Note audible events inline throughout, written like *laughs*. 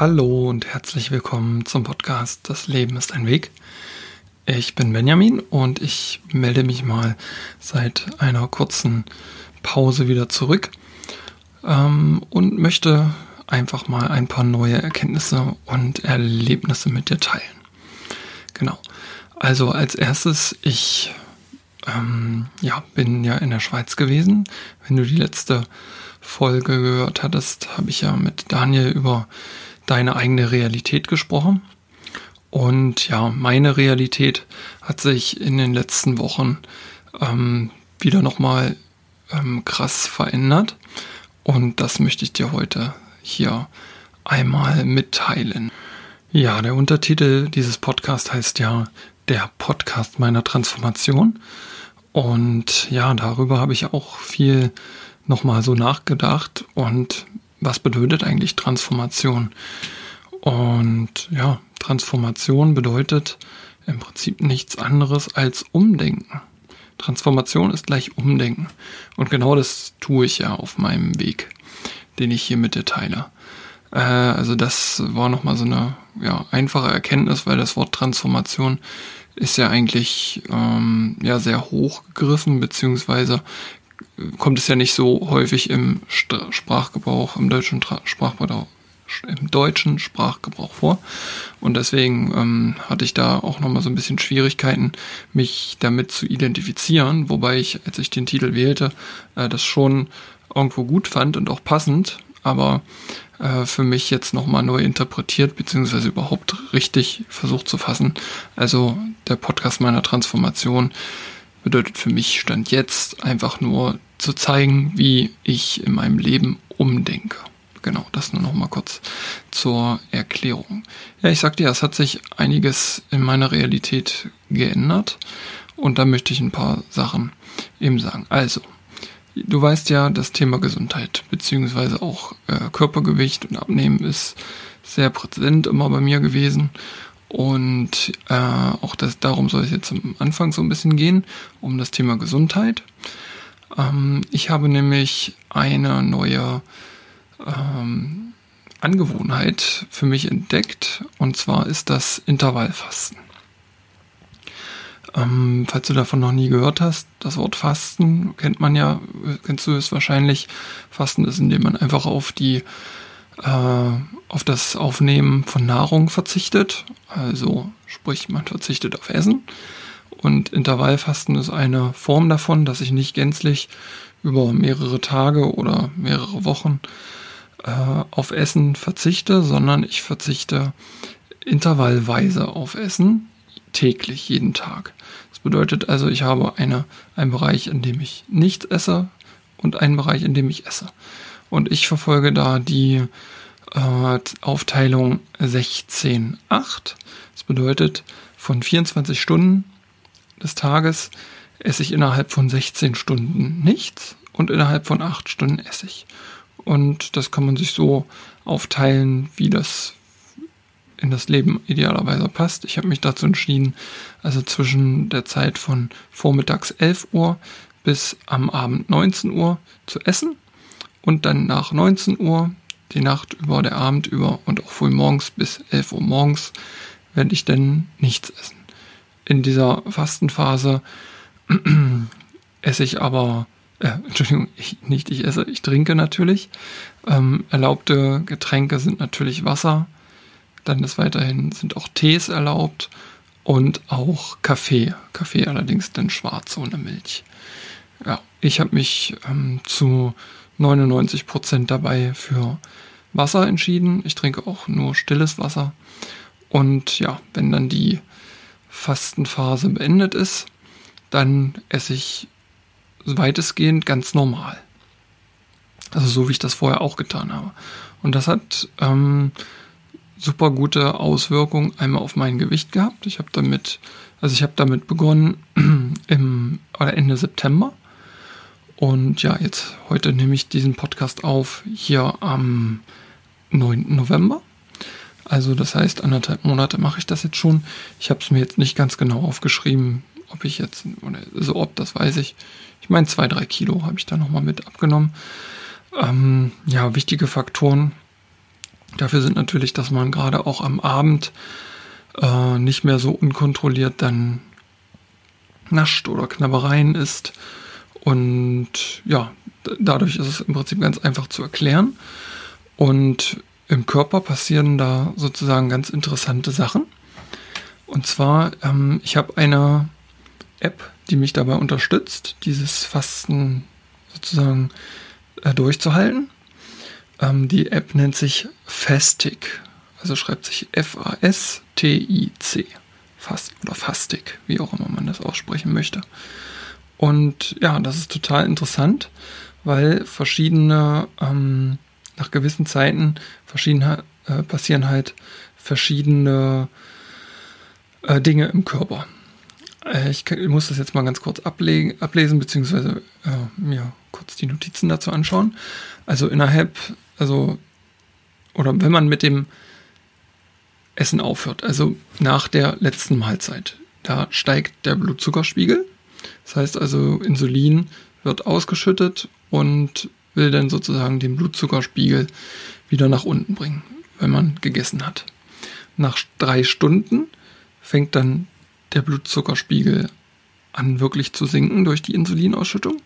Hallo und herzlich willkommen zum Podcast Das Leben ist ein Weg. Ich bin Benjamin und ich melde mich mal seit einer kurzen Pause wieder zurück ähm, und möchte einfach mal ein paar neue Erkenntnisse und Erlebnisse mit dir teilen. Genau. Also als erstes, ich ähm, ja, bin ja in der Schweiz gewesen. Wenn du die letzte Folge gehört hattest, habe ich ja mit Daniel über deine eigene Realität gesprochen. Und ja, meine Realität hat sich in den letzten Wochen ähm, wieder nochmal ähm, krass verändert. Und das möchte ich dir heute hier einmal mitteilen. Ja, der Untertitel dieses Podcasts heißt ja der Podcast meiner Transformation. Und ja, darüber habe ich auch viel nochmal so nachgedacht und was bedeutet eigentlich Transformation? Und ja, Transformation bedeutet im Prinzip nichts anderes als Umdenken. Transformation ist gleich Umdenken. Und genau das tue ich ja auf meinem Weg, den ich hier mit dir teile. Äh, also das war nochmal so eine ja, einfache Erkenntnis, weil das Wort Transformation ist ja eigentlich ähm, ja sehr hoch gegriffen, beziehungsweise kommt es ja nicht so häufig im Sprachgebrauch, im deutschen Sprachgebrauch, im deutschen Sprachgebrauch vor. Und deswegen ähm, hatte ich da auch nochmal so ein bisschen Schwierigkeiten, mich damit zu identifizieren, wobei ich, als ich den Titel wählte, äh, das schon irgendwo gut fand und auch passend, aber äh, für mich jetzt nochmal neu interpretiert, beziehungsweise überhaupt richtig versucht zu fassen. Also der Podcast meiner Transformation bedeutet für mich Stand jetzt einfach nur zu zeigen, wie ich in meinem Leben umdenke. Genau, das nur noch mal kurz zur Erklärung. Ja, ich sagte ja, es hat sich einiges in meiner Realität geändert und da möchte ich ein paar Sachen eben sagen. Also, du weißt ja, das Thema Gesundheit beziehungsweise auch äh, Körpergewicht und Abnehmen ist sehr präsent immer bei mir gewesen und äh, auch das, darum soll es jetzt am Anfang so ein bisschen gehen, um das Thema Gesundheit. Ähm, ich habe nämlich eine neue ähm, Angewohnheit für mich entdeckt und zwar ist das Intervallfasten. Ähm, falls du davon noch nie gehört hast, das Wort Fasten kennt man ja, kennst du es wahrscheinlich. Fasten ist, indem man einfach auf die auf das Aufnehmen von Nahrung verzichtet. Also sprich, man verzichtet auf Essen. Und Intervallfasten ist eine Form davon, dass ich nicht gänzlich über mehrere Tage oder mehrere Wochen äh, auf Essen verzichte, sondern ich verzichte intervallweise auf Essen, täglich, jeden Tag. Das bedeutet also, ich habe eine, einen Bereich, in dem ich nichts esse und einen Bereich, in dem ich esse. Und ich verfolge da die äh, Aufteilung 16.8. Das bedeutet, von 24 Stunden des Tages esse ich innerhalb von 16 Stunden nichts und innerhalb von 8 Stunden esse ich. Und das kann man sich so aufteilen, wie das in das Leben idealerweise passt. Ich habe mich dazu entschieden, also zwischen der Zeit von vormittags 11 Uhr bis am Abend 19 Uhr zu essen und dann nach 19 Uhr, die Nacht über, der Abend über und auch früh morgens bis 11 Uhr morgens werde ich dann nichts essen. In dieser Fastenphase *clears throat* esse ich aber, äh, *laughs* Entschuldigung, ich, nicht ich esse, ich trinke natürlich. Ähm, erlaubte Getränke sind natürlich Wasser. Dann ist weiterhin sind auch Tees erlaubt und auch Kaffee. Kaffee allerdings dann schwarz ohne Milch. Ja, ich habe mich ähm, zu 99 Prozent dabei für Wasser entschieden. Ich trinke auch nur stilles Wasser. Und ja, wenn dann die Fastenphase beendet ist, dann esse ich weitestgehend ganz normal. Also so wie ich das vorher auch getan habe. Und das hat ähm, super gute Auswirkungen einmal auf mein Gewicht gehabt. Ich habe damit, also ich habe damit begonnen *clears throat* im oder Ende September. Und ja, jetzt heute nehme ich diesen Podcast auf hier am 9. November. Also das heißt, anderthalb Monate mache ich das jetzt schon. Ich habe es mir jetzt nicht ganz genau aufgeschrieben, ob ich jetzt, oder so ob, das weiß ich. Ich meine, zwei, drei Kilo habe ich da nochmal mit abgenommen. Ähm, ja, wichtige Faktoren Dafür sind natürlich, dass man gerade auch am Abend äh, nicht mehr so unkontrolliert dann nascht oder Knabbereien isst. Und ja, dadurch ist es im Prinzip ganz einfach zu erklären. Und im Körper passieren da sozusagen ganz interessante Sachen. Und zwar, ähm, ich habe eine App, die mich dabei unterstützt, dieses Fasten sozusagen äh, durchzuhalten. Ähm, die App nennt sich Fastic, also schreibt sich F-A-S-T-I-C. Fast oder Fastic, wie auch immer man das aussprechen möchte. Und ja, das ist total interessant, weil verschiedene, ähm, nach gewissen Zeiten verschiedene, äh, passieren halt verschiedene äh, Dinge im Körper. Äh, ich, ich, muss das jetzt mal ganz kurz ablegen, ablesen, beziehungsweise äh, mir kurz die Notizen dazu anschauen. Also innerhalb, also, oder wenn man mit dem Essen aufhört, also nach der letzten Mahlzeit, da steigt der Blutzuckerspiegel. Das heißt also, Insulin wird ausgeschüttet und will dann sozusagen den Blutzuckerspiegel wieder nach unten bringen, wenn man gegessen hat. Nach drei Stunden fängt dann der Blutzuckerspiegel an wirklich zu sinken durch die Insulinausschüttung.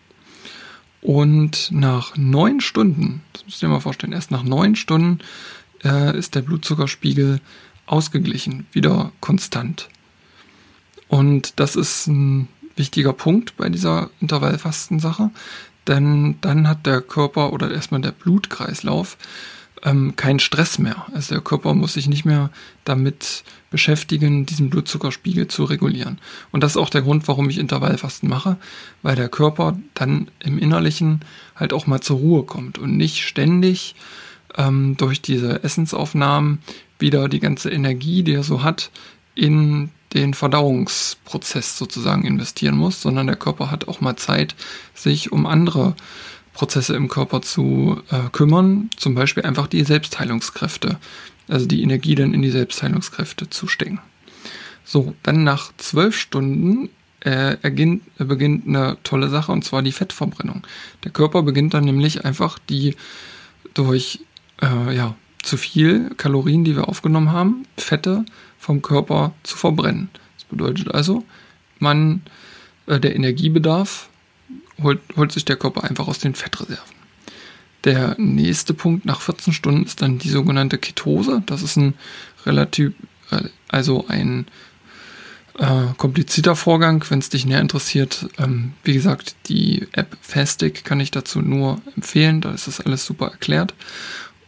Und nach neun Stunden, das müsst ihr mal vorstellen, erst nach neun Stunden äh, ist der Blutzuckerspiegel ausgeglichen, wieder konstant. Und das ist ein wichtiger Punkt bei dieser Intervallfastensache, denn dann hat der Körper oder erstmal der Blutkreislauf ähm, keinen Stress mehr. Also der Körper muss sich nicht mehr damit beschäftigen, diesen Blutzuckerspiegel zu regulieren. Und das ist auch der Grund, warum ich Intervallfasten mache, weil der Körper dann im Innerlichen halt auch mal zur Ruhe kommt und nicht ständig ähm, durch diese Essensaufnahmen wieder die ganze Energie, die er so hat, in den Verdauungsprozess sozusagen investieren muss, sondern der Körper hat auch mal Zeit, sich um andere Prozesse im Körper zu äh, kümmern, zum Beispiel einfach die Selbstheilungskräfte, also die Energie dann in die Selbstheilungskräfte zu stecken. So, dann nach zwölf Stunden äh, erginnt, äh, beginnt eine tolle Sache und zwar die Fettverbrennung. Der Körper beginnt dann nämlich einfach die durch äh, ja, zu viel Kalorien, die wir aufgenommen haben, Fette vom Körper zu verbrennen. Das bedeutet also, man, äh, der Energiebedarf holt, holt sich der Körper einfach aus den Fettreserven. Der nächste Punkt nach 14 Stunden ist dann die sogenannte Ketose. Das ist ein relativ, äh, also ein äh, komplizierter Vorgang, wenn es dich näher interessiert. Ähm, wie gesagt, die App Fastic kann ich dazu nur empfehlen. Da ist das alles super erklärt.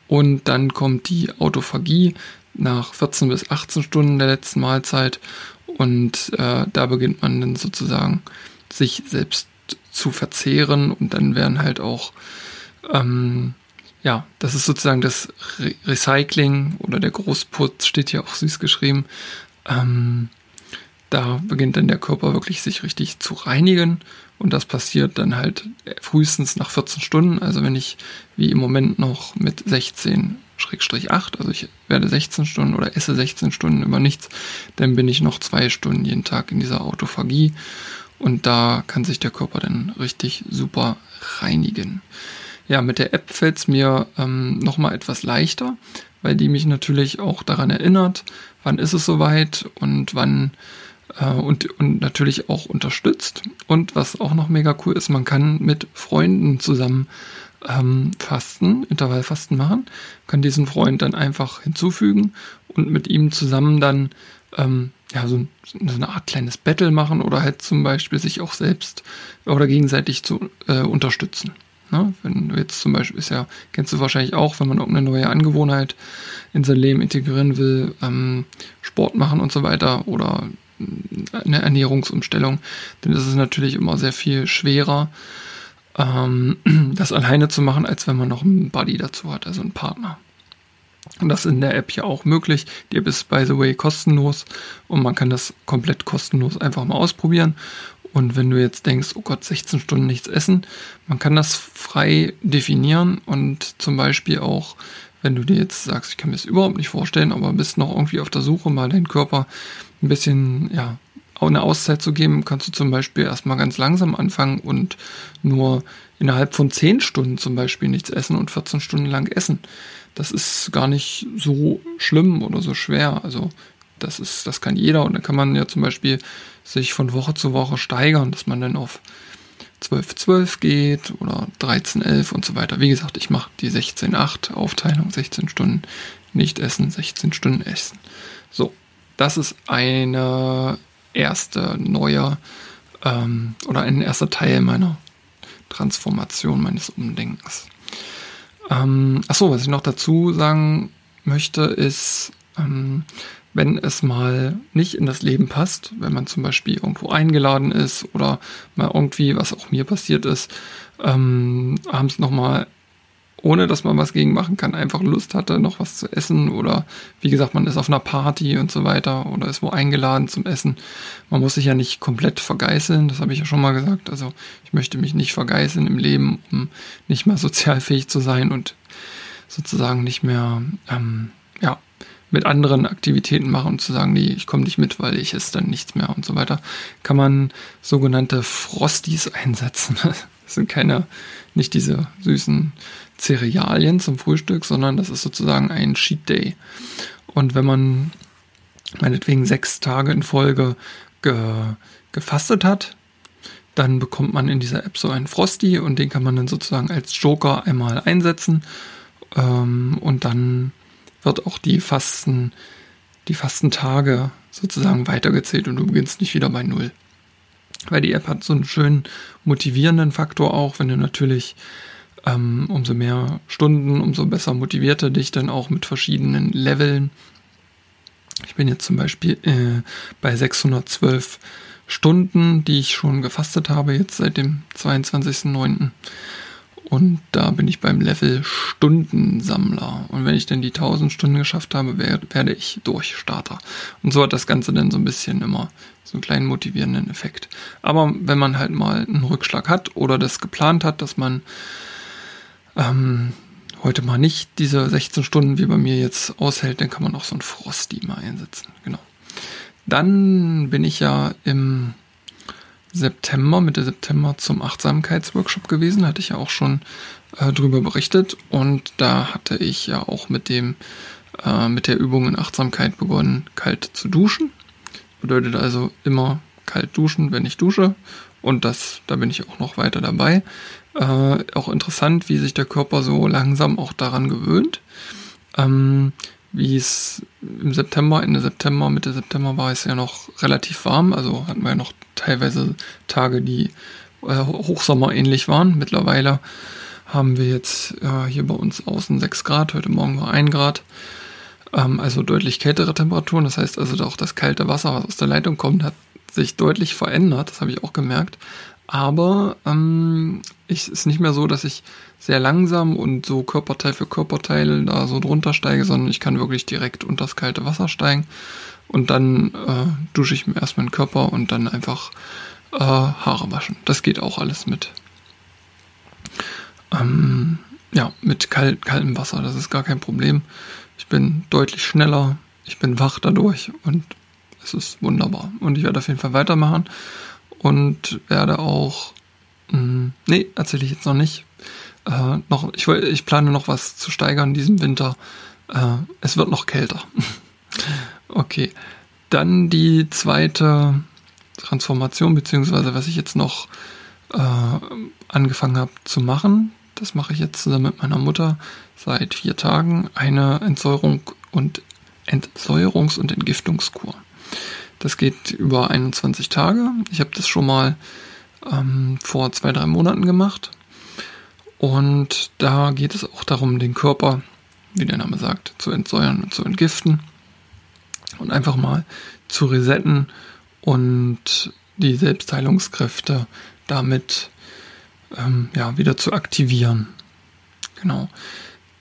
Und dann kommt die Autophagie nach 14 bis 18 Stunden der letzten Mahlzeit. Und äh, da beginnt man dann sozusagen sich selbst zu verzehren und dann werden halt auch, ähm, ja, das ist sozusagen das Re Recycling oder der Großputz, steht hier auch süß geschrieben. Ähm, da beginnt dann der Körper wirklich sich richtig zu reinigen und das passiert dann halt frühestens nach 14 Stunden. Also wenn ich wie im Moment noch mit 16 Schrägstrich 8, also ich werde 16 Stunden oder esse 16 Stunden über nichts, dann bin ich noch zwei Stunden jeden Tag in dieser Autophagie und da kann sich der Körper dann richtig super reinigen. Ja, mit der App fällt es mir ähm, nochmal etwas leichter, weil die mich natürlich auch daran erinnert, wann ist es soweit und wann äh, und, und natürlich auch unterstützt. Und was auch noch mega cool ist, man kann mit Freunden zusammen ähm, Fasten, Intervallfasten machen, kann diesen Freund dann einfach hinzufügen und mit ihm zusammen dann ähm, ja, so, so, eine Art kleines Battle machen oder halt zum Beispiel sich auch selbst oder gegenseitig zu äh, unterstützen. Ne? Wenn du jetzt zum Beispiel, ist ja, kennst du wahrscheinlich auch, wenn man irgendeine neue Angewohnheit in sein Leben integrieren will, ähm, Sport machen und so weiter oder eine Ernährungsumstellung, dann ist es natürlich immer sehr viel schwerer, ähm, *clears throat* das alleine zu machen, als wenn man noch einen Buddy dazu hat, also einen Partner. Und das ist in der App ja auch möglich. Die App ist, by the way, kostenlos und man kann das komplett kostenlos einfach mal ausprobieren. Und wenn du jetzt denkst, oh Gott, 16 Stunden nichts essen, man kann das frei definieren und zum Beispiel auch, wenn du dir jetzt sagst, ich kann mir das überhaupt nicht vorstellen, aber bist noch irgendwie auf der Suche, mal deinen Körper ein bisschen, ja, auch eine Auszeit zu geben, kannst du zum Beispiel erstmal ganz langsam anfangen und nur innerhalb von 10 Stunden zum Beispiel nichts essen und 14 Stunden lang essen. das ist gar nicht so schlimm oder so schwer. Also das ist, das kann jeder und dann kann man ja zum Beispiel sich von Woche zu Woche steigern, dass man dann auf 12, 12 geht oder 13, 11 und so weiter. Wie gesagt, ich mache die 16, 8 Aufteilung, 16 Stunden nicht essen, 16 Stunden essen. So, das ist eine erste neue ähm, oder ein erster Teil meiner Transformation, meines Umdenkens. Ähm, achso, was ich noch dazu sagen möchte, ist, ähm, wenn es mal nicht in das Leben passt, wenn man zum Beispiel irgendwo eingeladen ist oder mal irgendwie, was auch mir passiert ist, ähm, abends nochmal ohne dass man was gegen machen kann, einfach Lust hatte, noch was zu essen oder wie gesagt, man ist auf einer Party und so weiter oder ist wo eingeladen zum Essen. Man muss sich ja nicht komplett vergeißeln, das habe ich ja schon mal gesagt. Also ich möchte mich nicht vergeißeln im Leben, um nicht mehr sozialfähig zu sein und sozusagen nicht mehr ähm, ja, mit anderen Aktivitäten machen und zu sagen, nee, ich komme nicht mit, weil ich esse dann nichts mehr und so weiter, kann man sogenannte Frosties einsetzen. *laughs* Das sind keine, nicht diese süßen Cerealien zum Frühstück, sondern das ist sozusagen ein Cheat Day. Und wenn man meinetwegen sechs Tage in Folge ge, gefastet hat, dann bekommt man in dieser App so einen Frosty und den kann man dann sozusagen als Joker einmal einsetzen ähm, und dann wird auch die Fasten, die Fastentage sozusagen weitergezählt und du beginnst nicht wieder bei Null. Weil die App hat so einen schönen motivierenden Faktor auch, wenn du natürlich ähm, umso mehr Stunden, umso besser motiviert er dich dann auch mit verschiedenen Leveln. Ich bin jetzt zum Beispiel äh, bei 612 Stunden, die ich schon gefastet habe, jetzt seit dem 22.09. Und da bin ich beim Level Stundensammler. Und wenn ich dann die 1000 Stunden geschafft habe, werde ich Durchstarter. Und so hat das Ganze dann so ein bisschen immer so einen kleinen motivierenden Effekt. Aber wenn man halt mal einen Rückschlag hat oder das geplant hat, dass man ähm, heute mal nicht diese 16 Stunden wie bei mir jetzt aushält, dann kann man auch so ein Frosty mal einsetzen. Genau. Dann bin ich ja im September, Mitte September zum Achtsamkeitsworkshop gewesen, hatte ich ja auch schon äh, drüber berichtet und da hatte ich ja auch mit dem äh, mit der Übung in Achtsamkeit begonnen, kalt zu duschen. Bedeutet also immer kalt duschen, wenn ich dusche und das, da bin ich auch noch weiter dabei. Äh, auch interessant, wie sich der Körper so langsam auch daran gewöhnt. Ähm, wie es im September, Ende September, Mitte September war es ja noch relativ warm, also hatten wir ja noch teilweise Tage, die äh, Hochsommer ähnlich waren. Mittlerweile haben wir jetzt äh, hier bei uns außen 6 Grad, heute Morgen war 1 Grad, ähm, also deutlich kältere Temperaturen. Das heißt also auch das kalte Wasser, was aus der Leitung kommt, hat sich deutlich verändert, das habe ich auch gemerkt. Aber ähm, es ist nicht mehr so, dass ich sehr langsam und so Körperteil für Körperteil da so drunter steige, sondern ich kann wirklich direkt unter das kalte Wasser steigen und dann äh, dusche ich mir erstmal den Körper und dann einfach äh, Haare waschen. Das geht auch alles mit. Ähm, ja, mit kalt, kaltem Wasser, das ist gar kein Problem. Ich bin deutlich schneller, ich bin wach dadurch und es ist wunderbar. Und ich werde auf jeden Fall weitermachen und werde auch Mm, nee, erzähle ich jetzt noch nicht. Äh, noch, ich, ich plane noch was zu steigern diesen Winter. Äh, es wird noch kälter. *laughs* okay. Dann die zweite Transformation, beziehungsweise was ich jetzt noch äh, angefangen habe zu machen. Das mache ich jetzt zusammen mit meiner Mutter seit vier Tagen. Eine Entsäuerung und Entsäuerungs- und Entgiftungskur. Das geht über 21 Tage. Ich habe das schon mal ähm, vor zwei, drei Monaten gemacht. Und da geht es auch darum, den Körper, wie der Name sagt, zu entsäuern und zu entgiften und einfach mal zu resetten und die Selbstheilungskräfte damit ähm, ja, wieder zu aktivieren. Genau.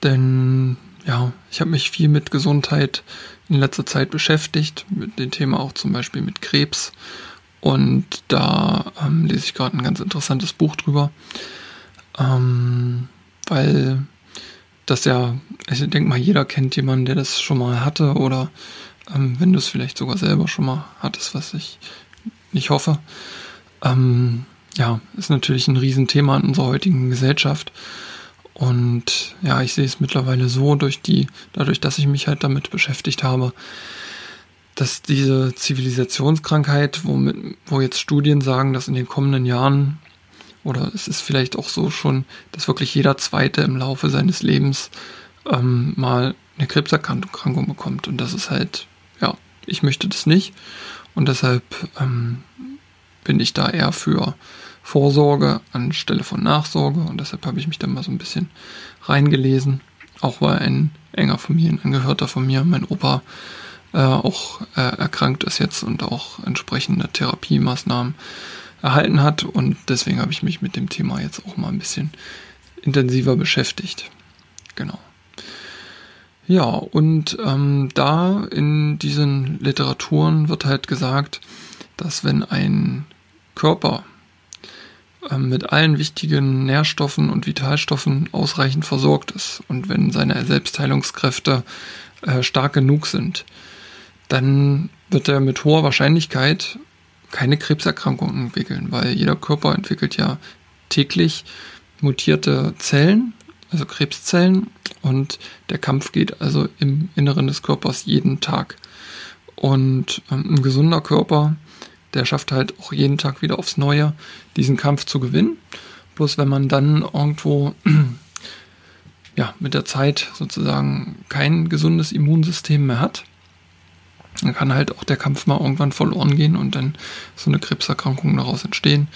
Denn ja, ich habe mich viel mit Gesundheit in letzter Zeit beschäftigt, mit dem Thema auch zum Beispiel mit Krebs und da ähm, lese ich gerade ein ganz interessantes Buch drüber, ähm, weil das ja, ich denke mal, jeder kennt jemanden, der das schon mal hatte oder ähm, wenn du es vielleicht sogar selber schon mal hattest, was ich nicht hoffe. Ähm, ja, ist natürlich ein Riesenthema in unserer heutigen Gesellschaft. Und ja, ich sehe es mittlerweile so durch die, dadurch, dass ich mich halt damit beschäftigt habe, dass diese Zivilisationskrankheit, womit, wo jetzt Studien sagen, dass in den kommenden Jahren, oder es ist vielleicht auch so schon, dass wirklich jeder Zweite im Laufe seines Lebens ähm, mal eine Krebserkrankung bekommt. Und das ist halt, ja, ich möchte das nicht. Und deshalb ähm, bin ich da eher für Vorsorge anstelle von Nachsorge. Und deshalb habe ich mich da mal so ein bisschen reingelesen. Auch weil ein enger Familienangehörter von mir, mein Opa, äh, auch äh, erkrankt ist jetzt und auch entsprechende Therapiemaßnahmen erhalten hat. Und deswegen habe ich mich mit dem Thema jetzt auch mal ein bisschen intensiver beschäftigt. Genau. Ja, und ähm, da in diesen Literaturen wird halt gesagt, dass wenn ein Körper ähm, mit allen wichtigen Nährstoffen und Vitalstoffen ausreichend versorgt ist und wenn seine Selbstheilungskräfte äh, stark genug sind, dann wird er mit hoher Wahrscheinlichkeit keine Krebserkrankungen entwickeln, weil jeder Körper entwickelt ja täglich mutierte Zellen, also Krebszellen, und der Kampf geht also im Inneren des Körpers jeden Tag. Und ähm, ein gesunder Körper, der schafft halt auch jeden Tag wieder aufs Neue, diesen Kampf zu gewinnen. Bloß wenn man dann irgendwo *clears throat* ja, mit der Zeit sozusagen kein gesundes Immunsystem mehr hat, dann kann halt auch der Kampf mal irgendwann verloren gehen und dann so eine Krebserkrankung daraus entstehen.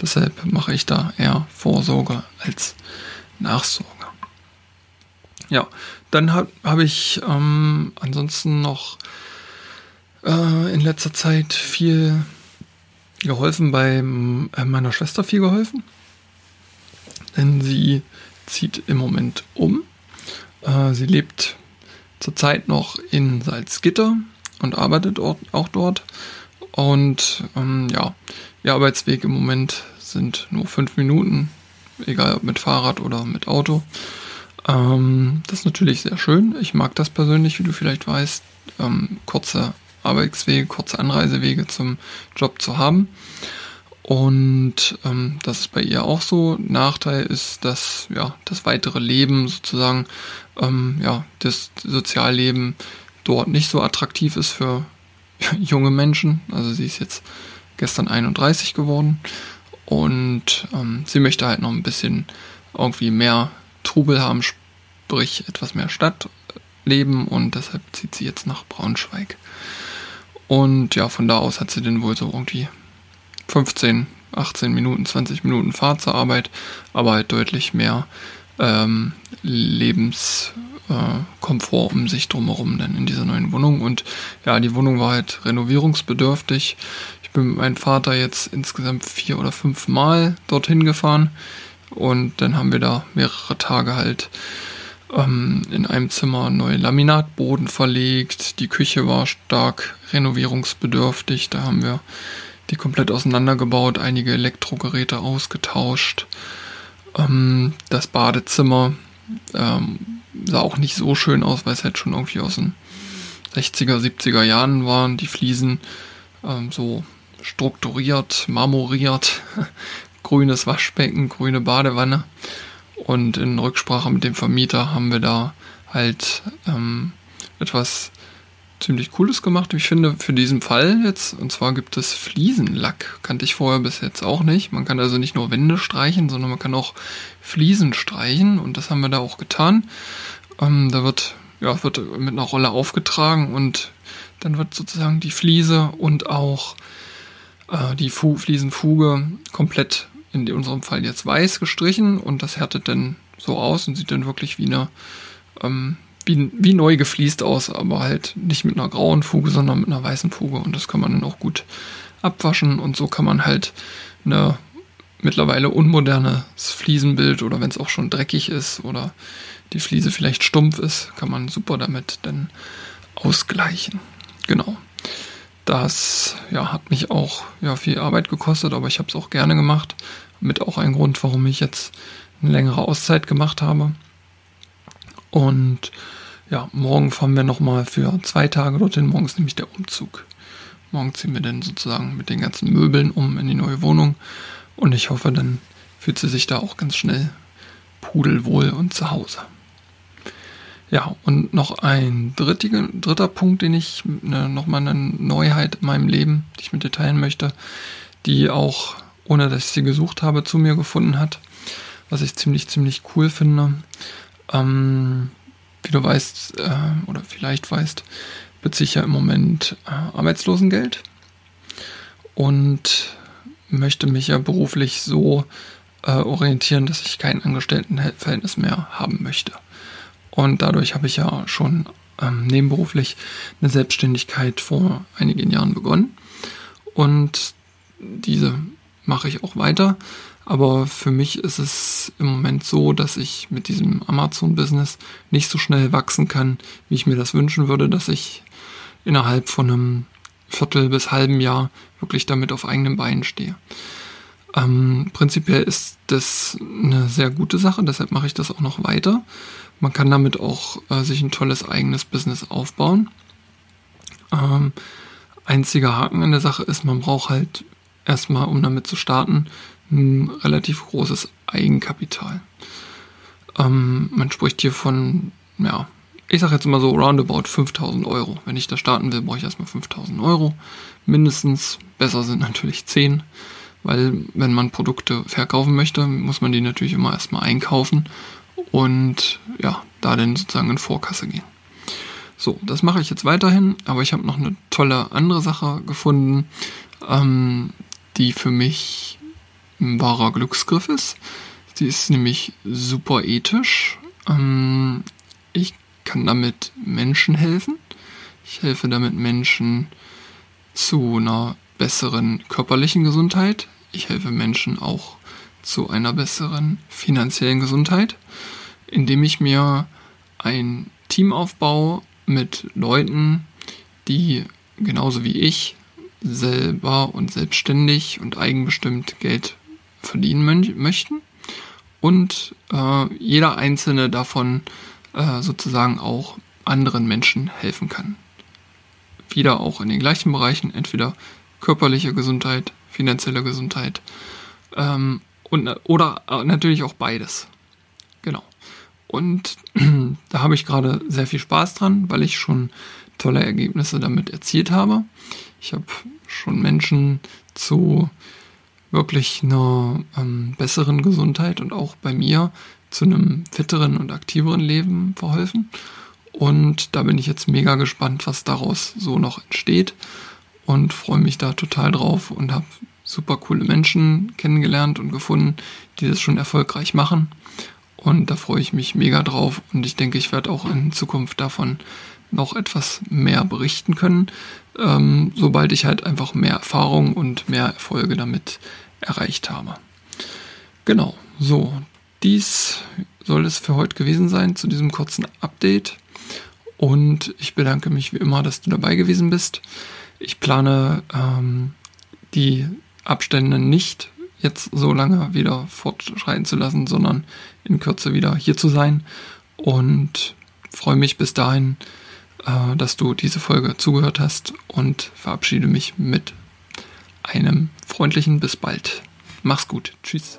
Deshalb mache ich da eher Vorsorge als Nachsorge. Ja, dann habe hab ich ähm, ansonsten noch äh, in letzter Zeit viel geholfen bei äh, meiner Schwester viel geholfen. Denn sie zieht im Moment um. Äh, sie lebt zurzeit noch in Salzgitter und arbeitet auch dort. Und ähm, ja, ihr Arbeitsweg im Moment sind nur fünf Minuten, egal ob mit Fahrrad oder mit Auto. Ähm, das ist natürlich sehr schön. Ich mag das persönlich, wie du vielleicht weißt, ähm, kurze Arbeitswege, kurze Anreisewege zum Job zu haben. Und ähm, das ist bei ihr auch so. Nachteil ist, dass ja das weitere Leben sozusagen, ähm, ja das Sozialleben dort nicht so attraktiv ist für *laughs* junge Menschen. Also sie ist jetzt gestern 31 geworden und ähm, sie möchte halt noch ein bisschen irgendwie mehr Trubel haben, sprich etwas mehr Stadtleben und deshalb zieht sie jetzt nach Braunschweig. Und ja, von da aus hat sie dann wohl so irgendwie 15, 18 Minuten, 20 Minuten Fahrt zur Arbeit, aber halt deutlich mehr ähm, Lebens äh, um sich drumherum dann in dieser neuen Wohnung. Und ja, die Wohnung war halt renovierungsbedürftig. Ich bin mit meinem Vater jetzt insgesamt vier oder fünf Mal dorthin gefahren. Und dann haben wir da mehrere Tage halt ähm, in einem Zimmer neue Laminatboden verlegt. Die Küche war stark renovierungsbedürftig. Da haben wir die komplett auseinandergebaut, einige Elektrogeräte ausgetauscht. Ähm, das Badezimmer ähm, sah auch nicht so schön aus, weil es halt schon irgendwie aus den 60er, 70er Jahren waren. Die Fliesen ähm, so strukturiert, marmoriert, *laughs* grünes Waschbecken, grüne Badewanne. Und in Rücksprache mit dem Vermieter haben wir da halt ähm, etwas ziemlich Cooles gemacht. Ich finde für diesen Fall jetzt, und zwar gibt es Fliesenlack. Kannte ich vorher bis jetzt auch nicht. Man kann also nicht nur Wände streichen, sondern man kann auch Fliesen streichen und das haben wir da auch getan. Ähm, da wird, ja, wird mit einer Rolle aufgetragen und dann wird sozusagen die Fliese und auch äh, die Fu Fliesenfuge komplett in unserem Fall jetzt weiß gestrichen und das härtet dann so aus und sieht dann wirklich wie eine ähm, wie, wie neu gefliest aus, aber halt nicht mit einer grauen Fuge, sondern mit einer weißen Fuge und das kann man dann auch gut abwaschen und so kann man halt eine mittlerweile unmodernes Fliesenbild oder wenn es auch schon dreckig ist oder die Fliese vielleicht stumpf ist, kann man super damit dann ausgleichen. Genau. Das ja, hat mich auch ja, viel Arbeit gekostet, aber ich habe es auch gerne gemacht. Mit auch ein Grund, warum ich jetzt eine längere Auszeit gemacht habe. Und ja, morgen fahren wir nochmal für zwei Tage dorthin. Morgen ist nämlich der Umzug. Morgen ziehen wir dann sozusagen mit den ganzen Möbeln um in die neue Wohnung. Und ich hoffe, dann fühlt sie sich da auch ganz schnell pudelwohl und zu Hause. Ja, und noch ein drittiger, dritter Punkt, den ich, ne, nochmal eine Neuheit in meinem Leben, die ich mit dir teilen möchte, die auch, ohne dass ich sie gesucht habe, zu mir gefunden hat, was ich ziemlich, ziemlich cool finde. Ähm, wie du weißt, äh, oder vielleicht weißt, beziehe ich ja im Moment äh, Arbeitslosengeld und möchte mich ja beruflich so äh, orientieren, dass ich kein Angestelltenverhältnis mehr haben möchte. Und dadurch habe ich ja schon ähm, nebenberuflich eine Selbstständigkeit vor einigen Jahren begonnen. Und diese mache ich auch weiter. Aber für mich ist es im Moment so, dass ich mit diesem Amazon-Business nicht so schnell wachsen kann, wie ich mir das wünschen würde, dass ich innerhalb von einem Viertel bis halben Jahr wirklich damit auf eigenen Beinen stehe. Ähm, prinzipiell ist das eine sehr gute Sache, deshalb mache ich das auch noch weiter. Man kann damit auch äh, sich ein tolles eigenes Business aufbauen. Ähm, einziger Haken an der Sache ist, man braucht halt erstmal, um damit zu starten, ein relativ großes Eigenkapital. Ähm, man spricht hier von, ja, ich sage jetzt immer so roundabout 5000 Euro. Wenn ich da starten will, brauche ich erstmal 5000 Euro. Mindestens, besser sind natürlich 10, weil wenn man Produkte verkaufen möchte, muss man die natürlich immer erstmal einkaufen und ja, da dann sozusagen in Vorkasse gehen. So, das mache ich jetzt weiterhin, aber ich habe noch eine tolle andere Sache gefunden, ähm, die für mich ein wahrer Glücksgriff ist. Sie ist nämlich super ethisch. Ähm, ich kann damit Menschen helfen. Ich helfe damit Menschen zu einer besseren körperlichen Gesundheit. Ich helfe Menschen auch zu einer besseren finanziellen Gesundheit, indem ich mir ein Team aufbaue mit Leuten, die genauso wie ich selber und selbstständig und eigenbestimmt Geld verdienen möchten und äh, jeder einzelne davon äh, sozusagen auch anderen Menschen helfen kann. Wieder auch in den gleichen Bereichen, entweder körperliche Gesundheit, finanzielle Gesundheit ähm, und, oder äh, natürlich auch beides. Genau. Und *clears throat* da habe ich gerade sehr viel Spaß dran, weil ich schon tolle Ergebnisse damit erzielt habe. Ich habe schon Menschen zu wirklich einer ähm, besseren Gesundheit und auch bei mir zu einem fitteren und aktiveren Leben verholfen. Und da bin ich jetzt mega gespannt, was daraus so noch entsteht und freue mich da total drauf und habe super coole Menschen kennengelernt und gefunden, die das schon erfolgreich machen. Und da freue ich mich mega drauf und ich denke, ich werde auch in Zukunft davon noch etwas mehr berichten können, ähm, sobald ich halt einfach mehr Erfahrung und mehr Erfolge damit erreicht habe. Genau, so, dies soll es für heute gewesen sein zu diesem kurzen Update. Und ich bedanke mich wie immer, dass du dabei gewesen bist. Ich plane ähm, die Abstände nicht jetzt so lange wieder fortschreiten zu lassen, sondern in Kürze wieder hier zu sein. Und freue mich bis dahin, äh, dass du diese Folge zugehört hast und verabschiede mich mit einem freundlichen bis bald. Mach's gut. Tschüss.